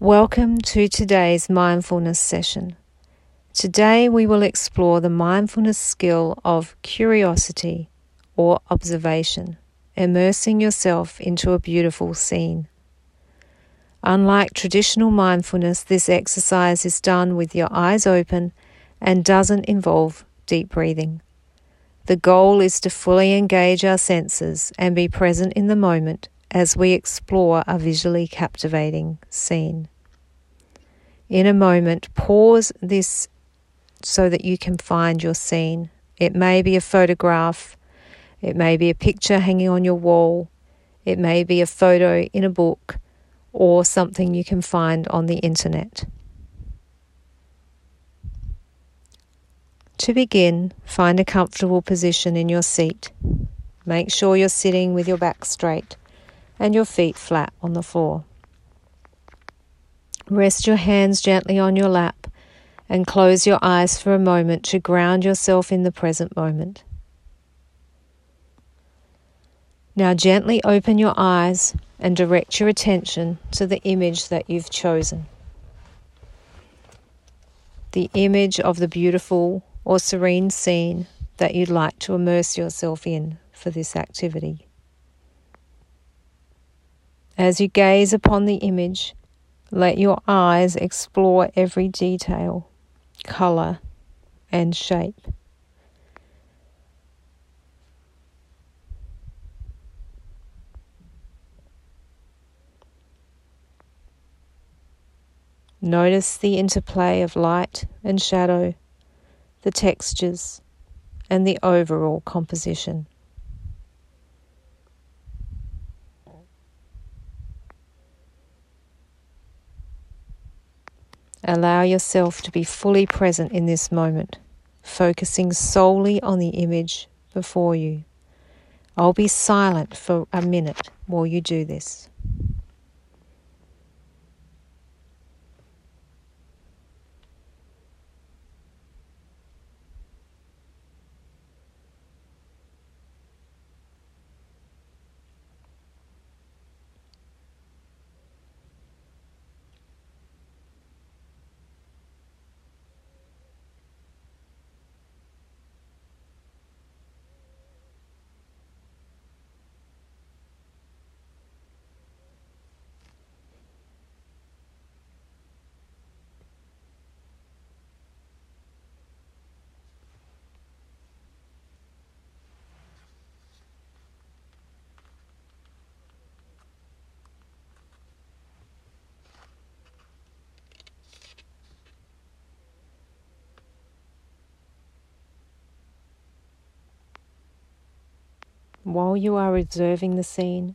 Welcome to today's mindfulness session. Today we will explore the mindfulness skill of curiosity or observation, immersing yourself into a beautiful scene. Unlike traditional mindfulness, this exercise is done with your eyes open and doesn't involve deep breathing. The goal is to fully engage our senses and be present in the moment as we explore a visually captivating scene. In a moment, pause this so that you can find your scene. It may be a photograph, it may be a picture hanging on your wall, it may be a photo in a book, or something you can find on the internet. To begin, find a comfortable position in your seat. Make sure you're sitting with your back straight and your feet flat on the floor. Rest your hands gently on your lap and close your eyes for a moment to ground yourself in the present moment. Now, gently open your eyes and direct your attention to the image that you've chosen. The image of the beautiful or serene scene that you'd like to immerse yourself in for this activity. As you gaze upon the image, let your eyes explore every detail, colour, and shape. Notice the interplay of light and shadow, the textures, and the overall composition. Allow yourself to be fully present in this moment, focusing solely on the image before you. I'll be silent for a minute while you do this. While you are observing the scene,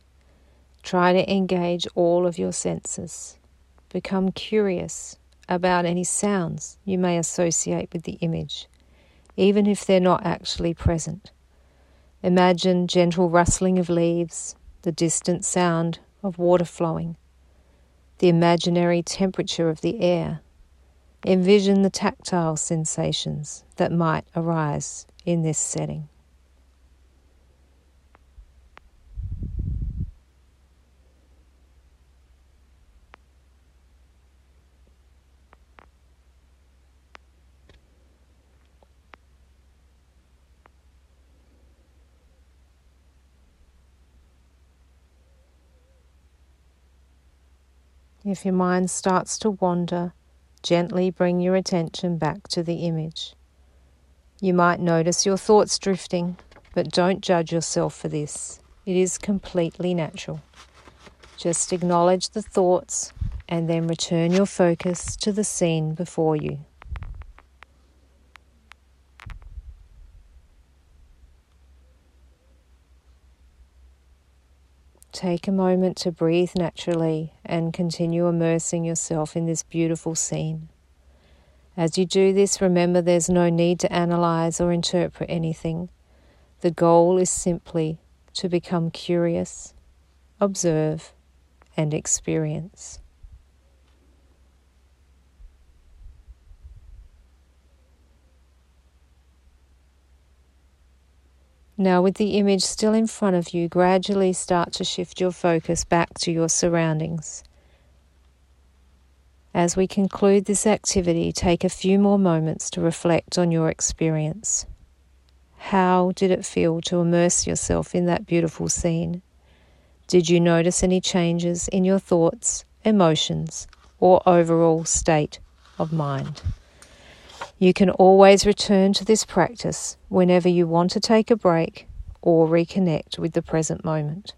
try to engage all of your senses. Become curious about any sounds you may associate with the image, even if they're not actually present. Imagine gentle rustling of leaves, the distant sound of water flowing, the imaginary temperature of the air. Envision the tactile sensations that might arise in this setting. If your mind starts to wander, gently bring your attention back to the image. You might notice your thoughts drifting, but don't judge yourself for this. It is completely natural. Just acknowledge the thoughts and then return your focus to the scene before you. Take a moment to breathe naturally and continue immersing yourself in this beautiful scene. As you do this, remember there's no need to analyze or interpret anything. The goal is simply to become curious, observe, and experience. Now, with the image still in front of you, gradually start to shift your focus back to your surroundings. As we conclude this activity, take a few more moments to reflect on your experience. How did it feel to immerse yourself in that beautiful scene? Did you notice any changes in your thoughts, emotions, or overall state of mind? You can always return to this practice whenever you want to take a break or reconnect with the present moment.